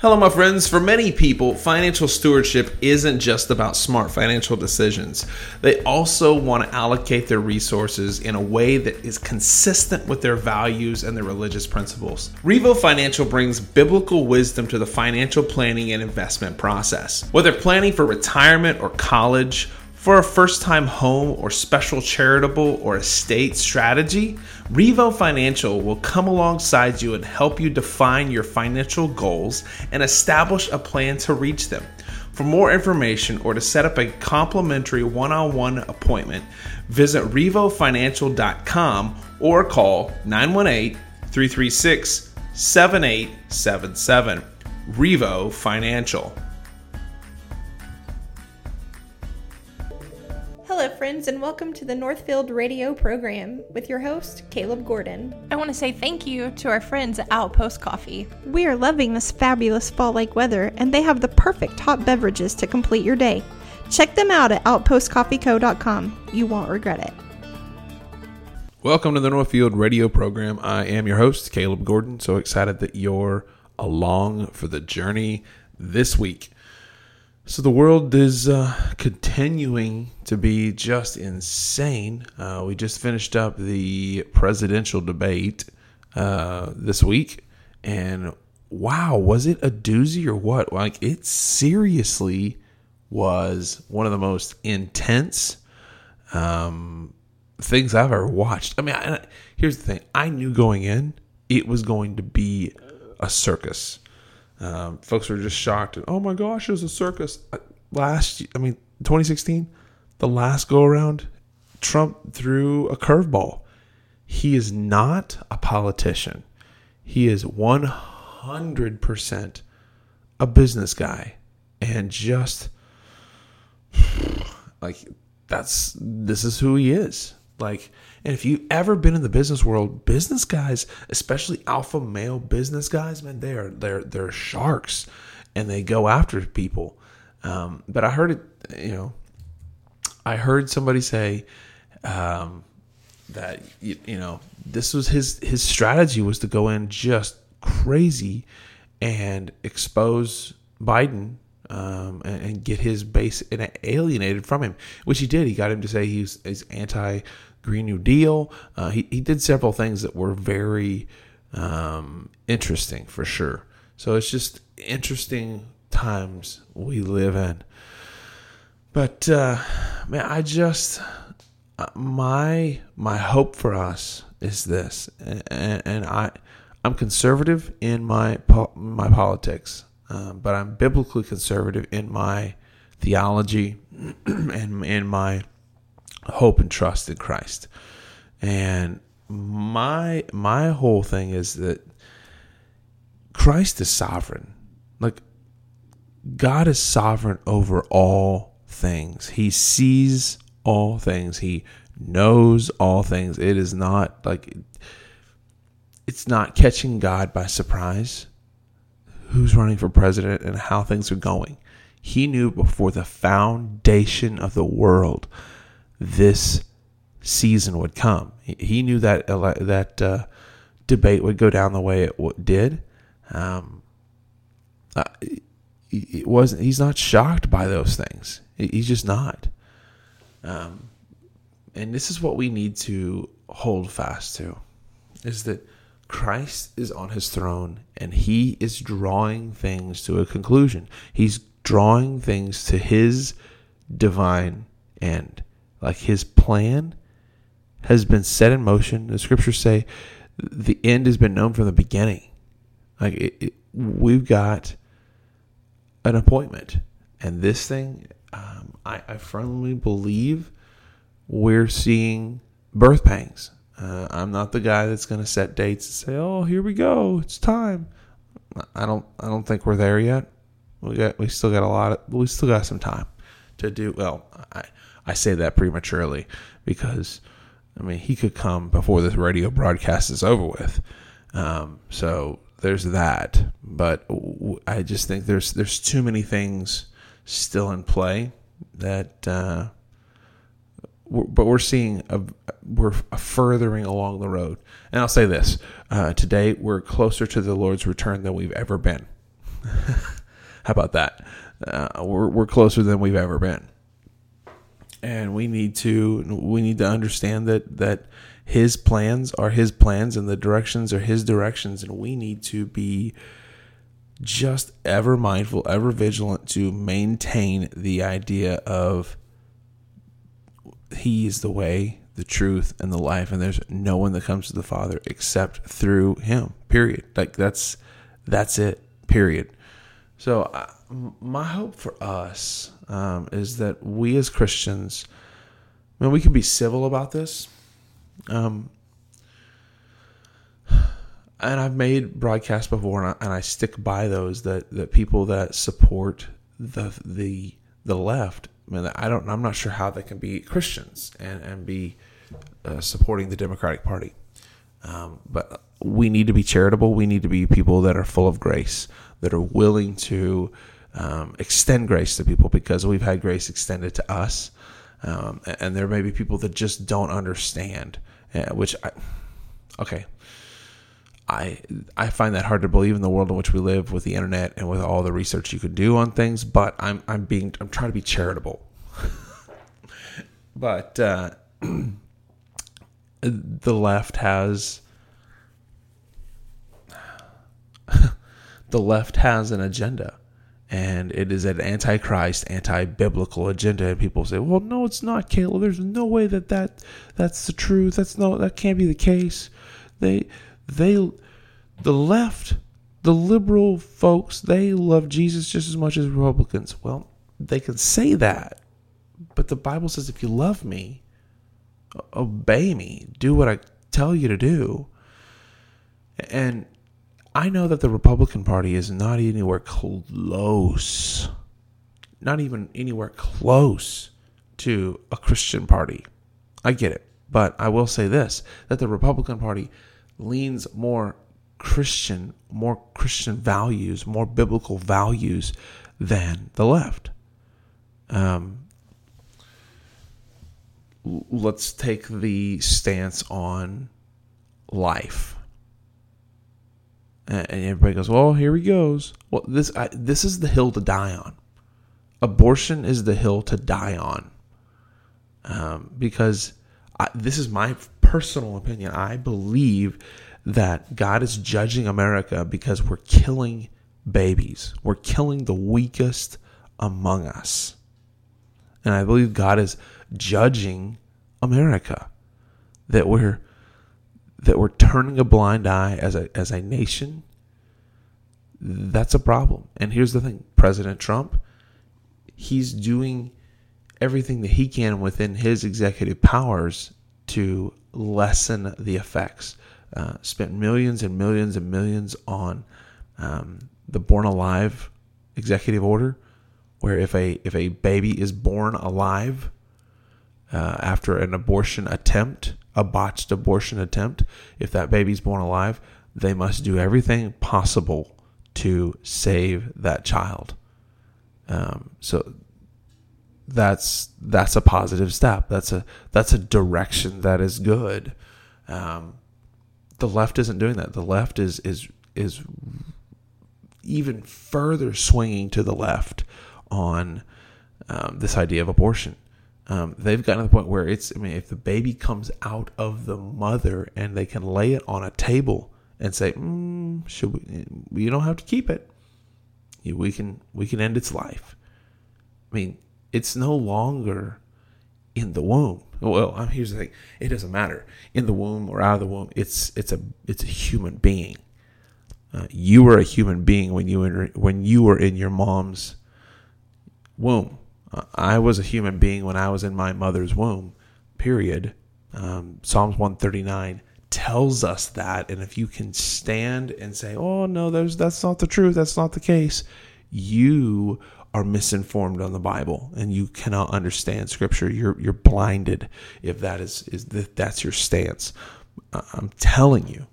Hello, my friends. For many people, financial stewardship isn't just about smart financial decisions. They also want to allocate their resources in a way that is consistent with their values and their religious principles. Revo Financial brings biblical wisdom to the financial planning and investment process. Whether planning for retirement or college, for a first time home or special charitable or estate strategy, Revo Financial will come alongside you and help you define your financial goals and establish a plan to reach them. For more information or to set up a complimentary one on one appointment, visit RevoFinancial.com or call 918 336 7877. Revo Financial. Hello, friends, and welcome to the Northfield Radio program with your host, Caleb Gordon. I want to say thank you to our friends at Outpost Coffee. We are loving this fabulous fall like weather, and they have the perfect hot beverages to complete your day. Check them out at outpostcoffeeco.com. You won't regret it. Welcome to the Northfield Radio program. I am your host, Caleb Gordon. So excited that you're along for the journey this week. So the world is uh, continuing to be just insane. Uh, we just finished up the presidential debate uh, this week, and wow, was it a doozy or what? Like it seriously was one of the most intense um, things I've ever watched. I mean, I, here's the thing: I knew going in it was going to be a circus. Um, folks were just shocked. Oh my gosh, it was a circus. Last, I mean, 2016, the last go around, Trump threw a curveball. He is not a politician. He is 100% a business guy. And just like that's this is who he is. Like, and if you've ever been in the business world, business guys, especially alpha male business guys, man, they are they're they're sharks, and they go after people. Um, but I heard it, you know, I heard somebody say um, that you, you know this was his his strategy was to go in just crazy and expose Biden um, and, and, get his base alienated from him, which he did. He got him to say he's, he's anti Green New Deal. Uh, he, he did several things that were very um, interesting for sure. So it's just interesting times we live in. But uh, man, I just uh, my my hope for us is this, and, and I I'm conservative in my my politics um, but I'm biblically conservative in my theology and in my hope and trust in Christ. And my my whole thing is that Christ is sovereign. Like God is sovereign over all things. He sees all things. He knows all things. It is not like it's not catching God by surprise who's running for president and how things are going. He knew before the foundation of the world this season would come. He knew that that uh, debate would go down the way it did. Um, it wasn't. He's not shocked by those things. He's just not. Um, and this is what we need to hold fast to: is that Christ is on his throne and he is drawing things to a conclusion. He's drawing things to his divine end. Like his plan has been set in motion. The scriptures say the end has been known from the beginning. Like it, it, we've got an appointment. And this thing, um, I, I firmly believe we're seeing birth pangs uh, I'm not the guy that's going to set dates and say, "Oh, here we go, it's time." I don't. I don't think we're there yet. We got. We still got a lot. Of, we still got some time to do. Well, I I say that prematurely because I mean he could come before this radio broadcast is over with. Um, so there's that. But I just think there's there's too many things still in play that. Uh, but we're seeing a, we're furthering along the road. And I'll say this: uh, today we're closer to the Lord's return than we've ever been. How about that? Uh, we're we're closer than we've ever been, and we need to we need to understand that that his plans are his plans and the directions are his directions, and we need to be just ever mindful, ever vigilant to maintain the idea of he is the way, the truth, and the life, and there's no one that comes to the Father except through him. Period. Like that's that's it. Period. So my hope for us um, is that we as Christians, I mean, we can be civil about this. Um, and I've made broadcasts before, and I, and I stick by those that, that people that support the the the left. I mean, I don't. I'm not sure how they can be Christians and and be uh, supporting the Democratic Party. Um, but we need to be charitable. We need to be people that are full of grace, that are willing to um, extend grace to people because we've had grace extended to us. Um, and there may be people that just don't understand, uh, which I, okay, I I find that hard to believe in the world in which we live with the internet and with all the research you could do on things. But I'm I'm being I'm trying to be charitable. but uh, the left has the left has an agenda and it is an antichrist anti-biblical agenda. And people say well no it's not caleb. There's no way that, that that's the truth. That's no that can't be the case. They they the left the liberal folks they love jesus just as much as republicans. Well they can say that but the bible says if you love me obey me. Do what i tell you to do. And i know that the republican party is not anywhere close not even anywhere close to a christian party i get it but i will say this that the republican party leans more Christian, more Christian values, more biblical values than the left. Um, let's take the stance on life. And everybody goes, "Well, here he goes." Well, this I, this is the hill to die on. Abortion is the hill to die on, um, because I, this is my personal opinion. I believe that God is judging America because we're killing babies. We're killing the weakest among us. And I believe God is judging America that we're that we're turning a blind eye as a as a nation. That's a problem. And here's the thing, President Trump, he's doing everything that he can within his executive powers to lessen the effects uh, spent millions and millions and millions on um, the Born Alive executive order, where if a if a baby is born alive uh, after an abortion attempt, a botched abortion attempt, if that baby's born alive, they must do everything possible to save that child. Um, so that's that's a positive step. That's a that's a direction that is good. Um, the left isn't doing that. The left is is is even further swinging to the left on um, this idea of abortion. Um, they've gotten to the point where it's. I mean, if the baby comes out of the mother and they can lay it on a table and say, mm, "Should we? You don't have to keep it. We can. We can end its life." I mean, it's no longer in the womb. Well, here's the thing: it doesn't matter in the womb or out of the womb. It's it's a it's a human being. Uh, you were a human being when you were when you were in your mom's womb. I was a human being when I was in my mother's womb. Period. Um, Psalms one thirty nine tells us that, and if you can stand and say, "Oh no, there's that's not the truth. That's not the case," you are misinformed on the Bible and you cannot understand Scripture. You're you're blinded if that is is that that's your stance. I'm telling you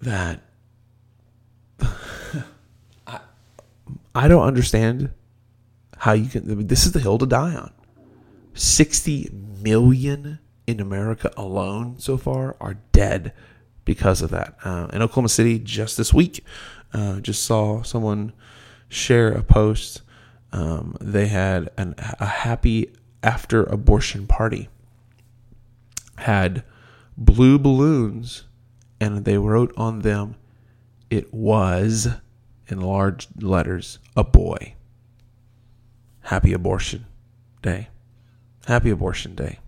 that I I don't understand how you can. This is the hill to die on. Sixty million in America alone so far are dead because of that. Uh, in Oklahoma City, just this week, Uh, just saw someone share a post. Um, they had an, a happy after abortion party. Had blue balloons, and they wrote on them, "It was." in large letters, a boy. Happy abortion day. Happy abortion day.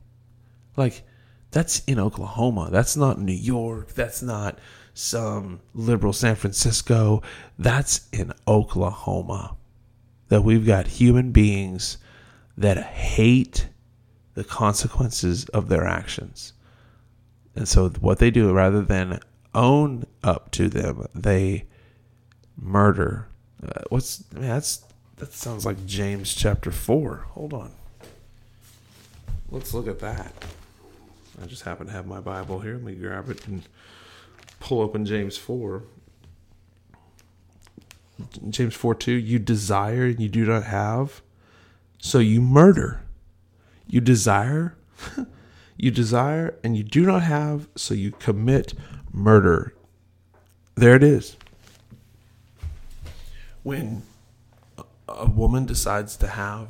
Like, that's in Oklahoma. That's not New York. That's not some liberal San Francisco. That's in Oklahoma. That we've got human beings that hate the consequences of their actions. And so, what they do, rather than own up to them, they murder. Uh, what's man, that's that sounds like James chapter four. Hold on. Let's look at that. I just happen to have my Bible here. Let me grab it and pull open James four. James 4 2, you desire and you do not have, so you murder. You desire, you desire and you do not have, so you commit murder. There it is when a woman decides to have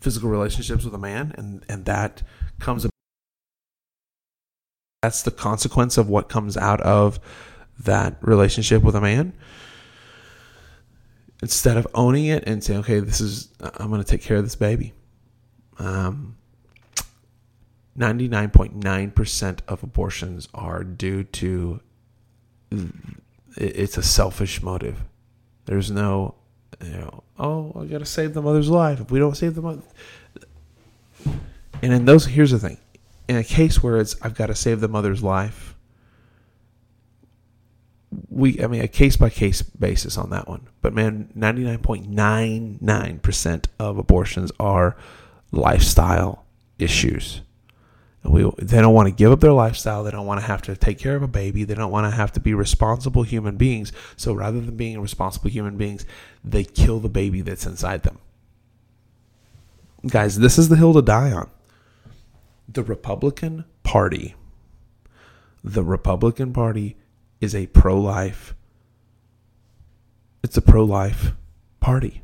physical relationships with a man and and that comes that's the consequence of what comes out of that relationship with a man. Instead of owning it and saying okay this is i'm going to take care of this baby um 99.9% of abortions are due to it's a selfish motive. There's no, you know, oh, I got to save the mother's life. If we don't save the mother, and in those, here's the thing: in a case where it's I've got to save the mother's life, we, I mean, a case by case basis on that one. But man, ninety nine point nine nine percent of abortions are lifestyle issues. We, they don't want to give up their lifestyle. They don't want to have to take care of a baby. They don't want to have to be responsible human beings. So rather than being responsible human beings, they kill the baby that's inside them. Guys, this is the hill to die on. The Republican Party, the Republican Party is a pro life, it's a pro life party.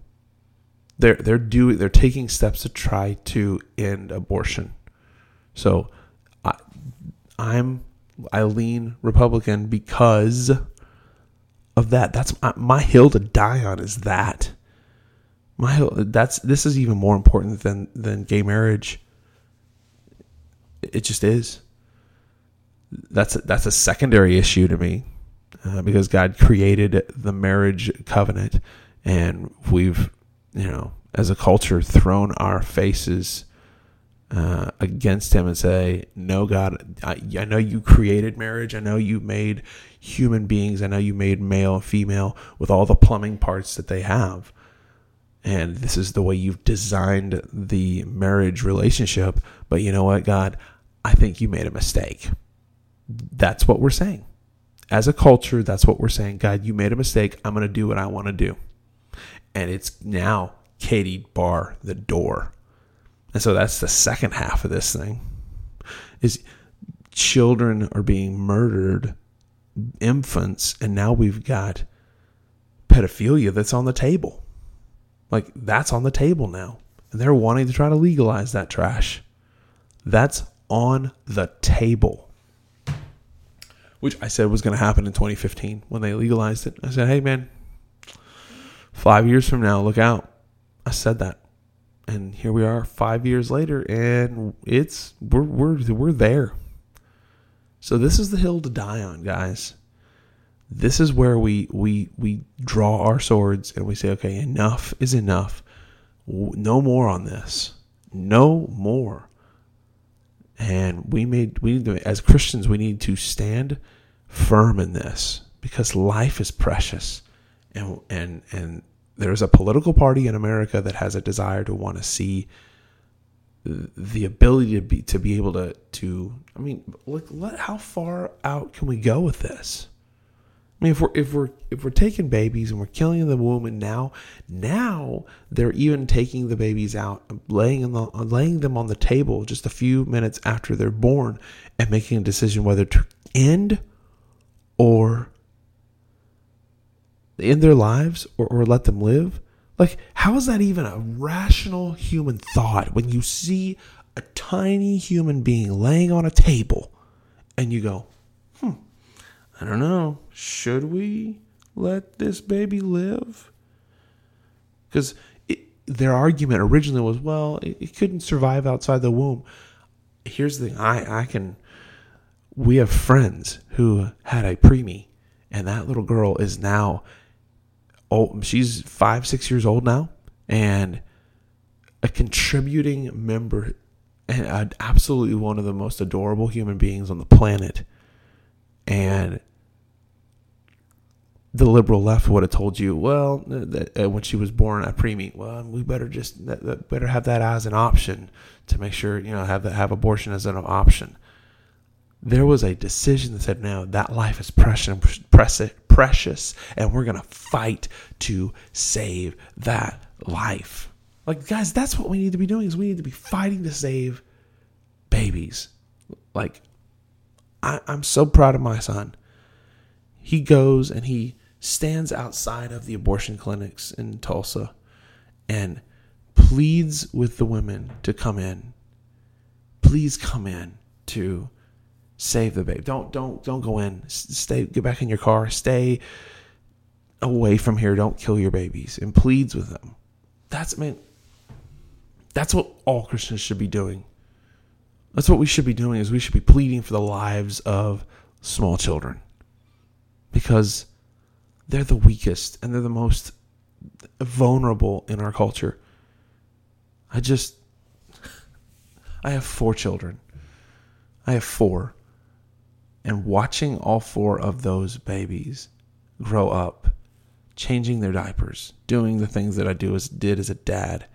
They're, they're doing, they're taking steps to try to end abortion so I, I'm I lean Republican because of that. That's my, my hill to die on. Is that my hill? That's this is even more important than than gay marriage. It just is. That's a, that's a secondary issue to me uh, because God created the marriage covenant, and we've you know as a culture thrown our faces uh, against him and say, No, God, I, I know you created marriage. I know you made human beings. I know you made male and female with all the plumbing parts that they have. And this is the way you've designed the marriage relationship. But you know what, God? I think you made a mistake. That's what we're saying. As a culture, that's what we're saying. God, you made a mistake. I'm going to do what I want to do. And it's now Katie bar the door and so that's the second half of this thing is children are being murdered, infants, and now we've got pedophilia that's on the table. Like that's on the table now. And they're wanting to try to legalize that trash. That's on the table. Which I said was going to happen in 2015 when they legalized it. I said, hey, man, five years from now, look out. I said that and here we are five years later and it's we're we're we're there. So this is the hill to die on guys. This is where we we we draw our swords and we say okay enough is enough. No more on this. No more. And we made we need to, as christians we need to stand firm in this because life is precious. And and and there's a political party in America that has a desire to want to see the ability to be to be able to to I mean look let how far out can we go with this? I mean if we're if we're if we're taking babies and we're killing the woman now now they're even taking the babies out laying in the, laying them on the table just a few minutes after they're born and making a decision whether to end or in their lives or, or let them live? Like, how is that even a rational human thought when you see a tiny human being laying on a table and you go, hmm, I don't know, should we let this baby live? Because their argument originally was, well, it, it, couldn't survive outside the womb. Here's the thing I, I can, we have friends who had a preemie, and that little girl is now old, she's five, six years old now, and a contributing member and absolutely one of the most adorable human beings on the planet. And the liberal left would have told you, well, that, uh, when she was born a preemie, well, we better just that, that better have that as an option to make sure you know have that have abortion as an option. There was a decision that said, no, that life is precious, precious, and we're gonna fight to save that life. Like, guys, that's what we need to be doing. Is we need to be fighting to save babies. Like, I, I'm so proud of my son. He goes and he stands outside of the abortion clinics in Tulsa and pleads with the women to come in. Please come in to save the baby. Don't don't don't go in. Stay get back in your car. Stay away from here. Don't kill your babies. And pleads with them. That's I mean that's what all Christians should be doing. That's what we should be doing is we should be pleading for the lives of small children. Because they're the weakest and they're the most vulnerable in our culture. I just I have four children. I have four. And watching all four of those babies grow up, changing their diapers, doing the things that I do as did as a dad.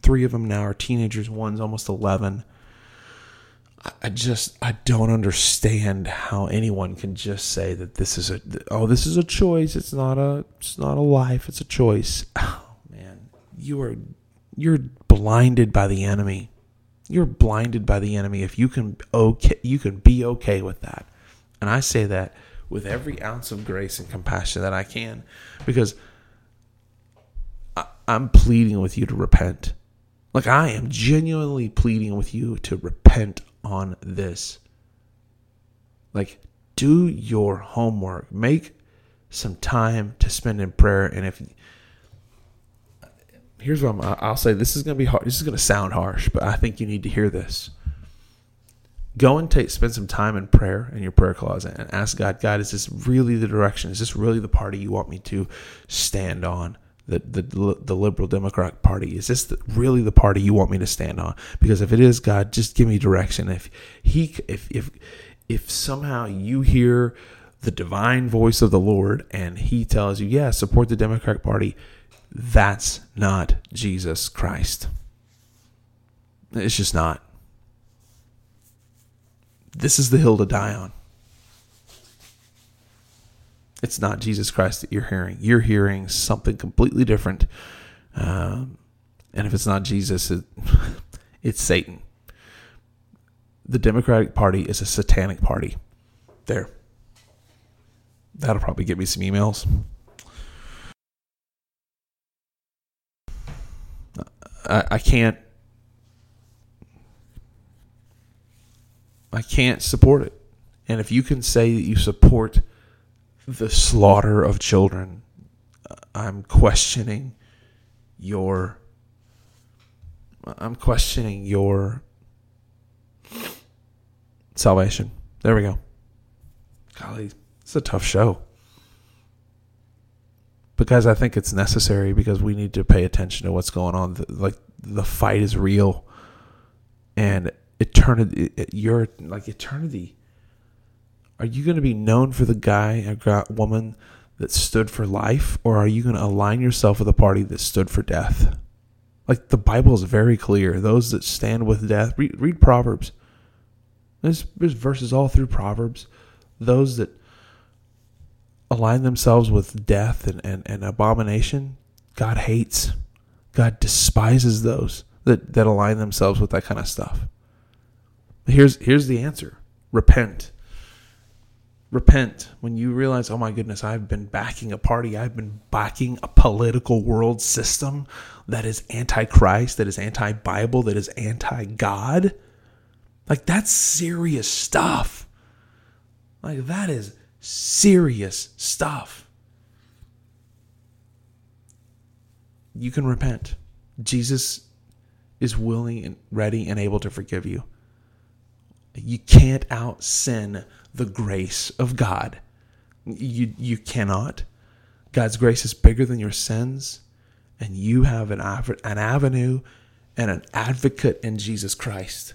Three of them now are teenagers, one's almost 11. I just I don't understand how anyone can just say that this is a oh this is a choice. It's not a it's not a life. It's a choice. Oh man, you are you're blinded by the enemy. You're blinded by the enemy if you can okay you can be okay with that. And I say that with every ounce of grace and compassion that I can because I, I'm pleading with you to repent. Like I am genuinely pleading with you to repent on this. Like, do your homework. Make some time to spend in prayer. And if here's what I'm, I'll say, this is going to be hard. This is going to sound harsh, but I think you need to hear this. Go and take spend some time in prayer in your prayer closet and ask God, God, is this really the direction? Is this really the party you want me to stand on? the, the the liberal democratic party is this the, really the party you want me to stand on because if it is god just give me direction if he if if if somehow you hear the divine voice of the lord and he tells you yeah support the democratic party that's not jesus christ it's just not this is the hill to die on it's not Jesus Christ that you're hearing. You're hearing something completely different. Um, and if it's not Jesus, it, it's Satan. The Democratic Party is a satanic party. There. That'll probably get me some emails. I, I can't. I can't support it. And if you can say that you support the slaughter of children, uh, I'm questioning your. I'm questioning your salvation. There we go. Golly, it's a tough show. Because I think it's necessary because we need to pay attention to what's going on. Like the fight is real, and eternity. You're like eternity are you going to be known for the guy or woman that stood for life, or are you going to align yourself with a party that stood for death? Like the Bible is very clear. Those that stand with death, read, read Proverbs. There's, there's verses all through Proverbs. Those that align themselves with death and, and, and abomination, God hates. God despises those that, that align themselves with that kind of stuff. Here's here's the answer. Repent repent when you realize, oh my goodness, I've been backing a party, I've been backing a political world system that is anti Christ, that is anti Bible, that is anti God. Like, that's serious stuff. Like, that is serious stuff. You can repent. Jesus is willing and ready and able to forgive you. You can't out sin the grace of God. You you cannot. God's grace is bigger than your sins, and you have an an avenue and an advocate in Jesus Christ.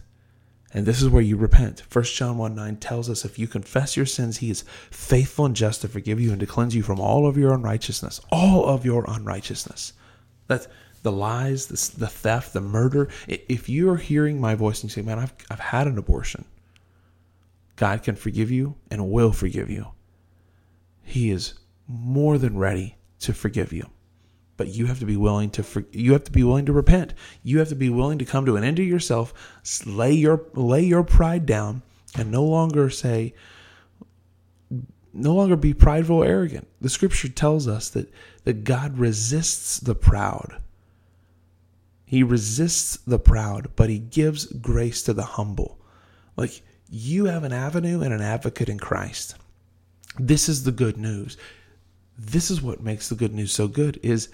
And this is where you repent. 1 John 1 9 tells us if you confess your sins, he is faithful and just to forgive you and to cleanse you from all of your unrighteousness. All of your unrighteousness. That's the lies, the, the theft, the murder. If you are hearing my voice and you say, Man, I've, I've had an abortion, God can forgive you and will forgive you. He is more than ready to forgive you. But you have to be willing to you have to be willing to repent. You have to be willing to come to an end of yourself, lay your lay your pride down and no longer say no longer be prideful or arrogant. The scripture tells us that that God resists the proud. He resists the proud, but he gives grace to the humble. Like you have an avenue and an advocate in Christ. This is the good news. This is what makes the good news so good is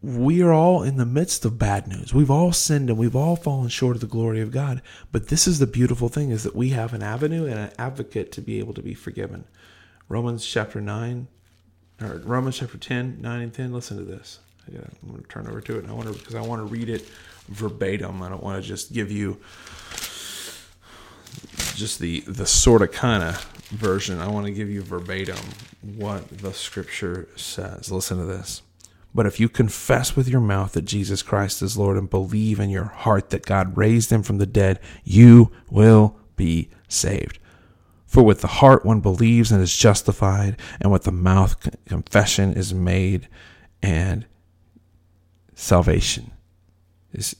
we are all in the midst of bad news. We've all sinned and we've all fallen short of the glory of God. But this is the beautiful thing is that we have an avenue and an advocate to be able to be forgiven. Romans chapter 9 or Romans chapter 10, 9 and 10. Listen to this. I am going to turn over to it and I want to because I want to read it verbatim. I don't want to just give you just the the sort of kind of version. I want to give you verbatim what the scripture says. Listen to this. But if you confess with your mouth that Jesus Christ is Lord and believe in your heart that God raised him from the dead, you will be saved. For with the heart one believes and is justified, and with the mouth confession is made, and salvation is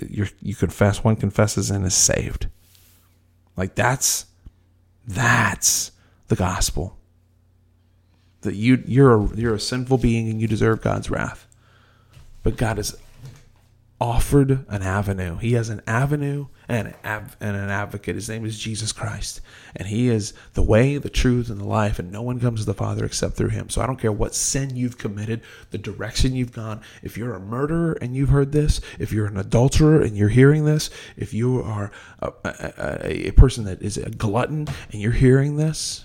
you confess one confesses and is saved. Like that's that's the gospel. That you you're a, you're a sinful being and you deserve God's wrath. But God has offered an avenue. He has an avenue and an, av- and an advocate. His name is Jesus Christ. And He is the way, the truth, and the life. And no one comes to the Father except through Him. So I don't care what sin you've committed, the direction you've gone. If you're a murderer and you've heard this, if you're an adulterer and you're hearing this, if you are a, a, a person that is a glutton and you're hearing this,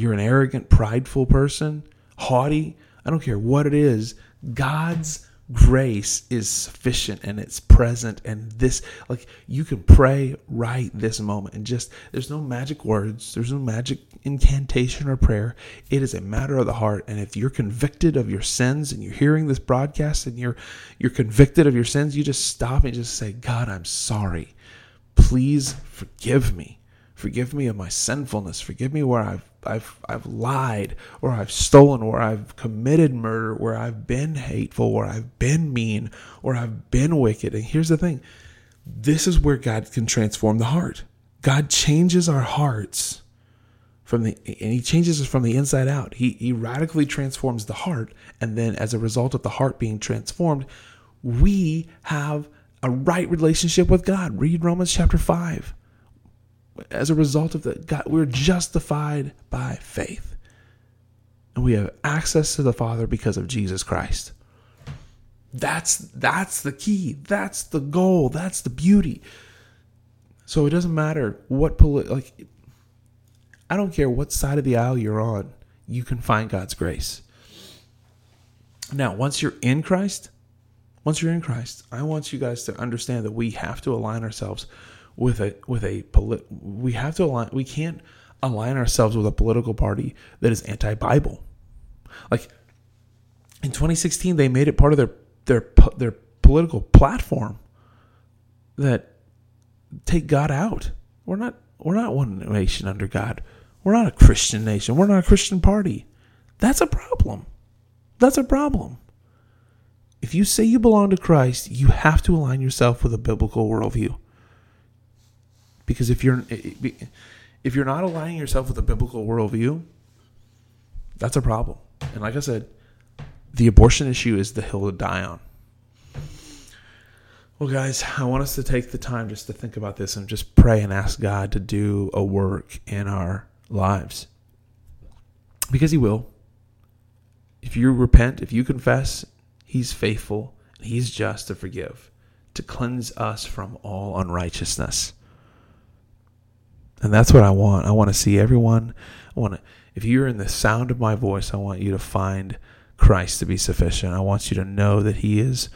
you're an arrogant, prideful person, haughty. I don't care what it is. God's grace is sufficient and it's present. And this like you can pray right this moment and just there's no magic words. There's no magic incantation or prayer. It is a matter of the heart. And if you're convicted of your sins and you're hearing this broadcast and you're you're convicted of your sins you just stop and just say god i'm sorry. Please forgive me forgive me of my sinfulness forgive me where i've I've I've lied or I've stolen or I've committed murder where I've been hateful where I've been mean or I've been wicked. And here's the thing. This is where God can transform the heart. God changes our hearts from the and he changes us from the inside out. He he radically transforms the heart and then as a result of the heart being transformed, we have a right relationship with God. Read Romans chapter 5 as a result of that, God, we're justified by faith. And we have access to the Father because of Jesus Christ. That's that's the key. That's the goal. That's the beauty. So it doesn't matter what poli- like I don't care what side of the aisle you're on, you can find God's grace. Now, once you're in Christ, once you're in Christ, I want you guys to understand that we have to align ourselves with a with a polit- we have to align we can't align ourselves with a political party that is anti-bible. Like in 2016 they made it part of their their their political platform that take god out. We're not we're not one nation under god. We're not a christian nation. We're not a christian party. That's a problem. That's a problem. If you say you belong to christ you have to align yourself with a biblical worldview because if you're if you're not aligning yourself with a biblical worldview, that's a problem. And like I said, the abortion issue is the hill to die on. Well, guys, I want us to take the time just to think about this and just pray and ask God to do a work in our lives. Because He will. If you repent, if you confess, He's faithful and He's just to forgive, to cleanse us from all unrighteousness. And that's what I want. I want to see everyone. I want to, if you're in the sound of my voice, I want you to find Christ to be sufficient. I want you to know that He is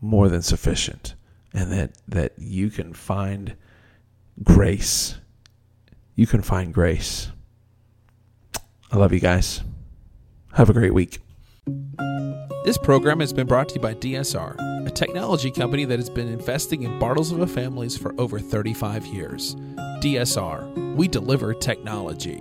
more than sufficient and that, that you can find grace. You can find grace. I love you guys. Have a great week. This program has been brought to you by DSR, a technology company that has been investing in Bartlesville families for over 35 years. DSR, we deliver technology.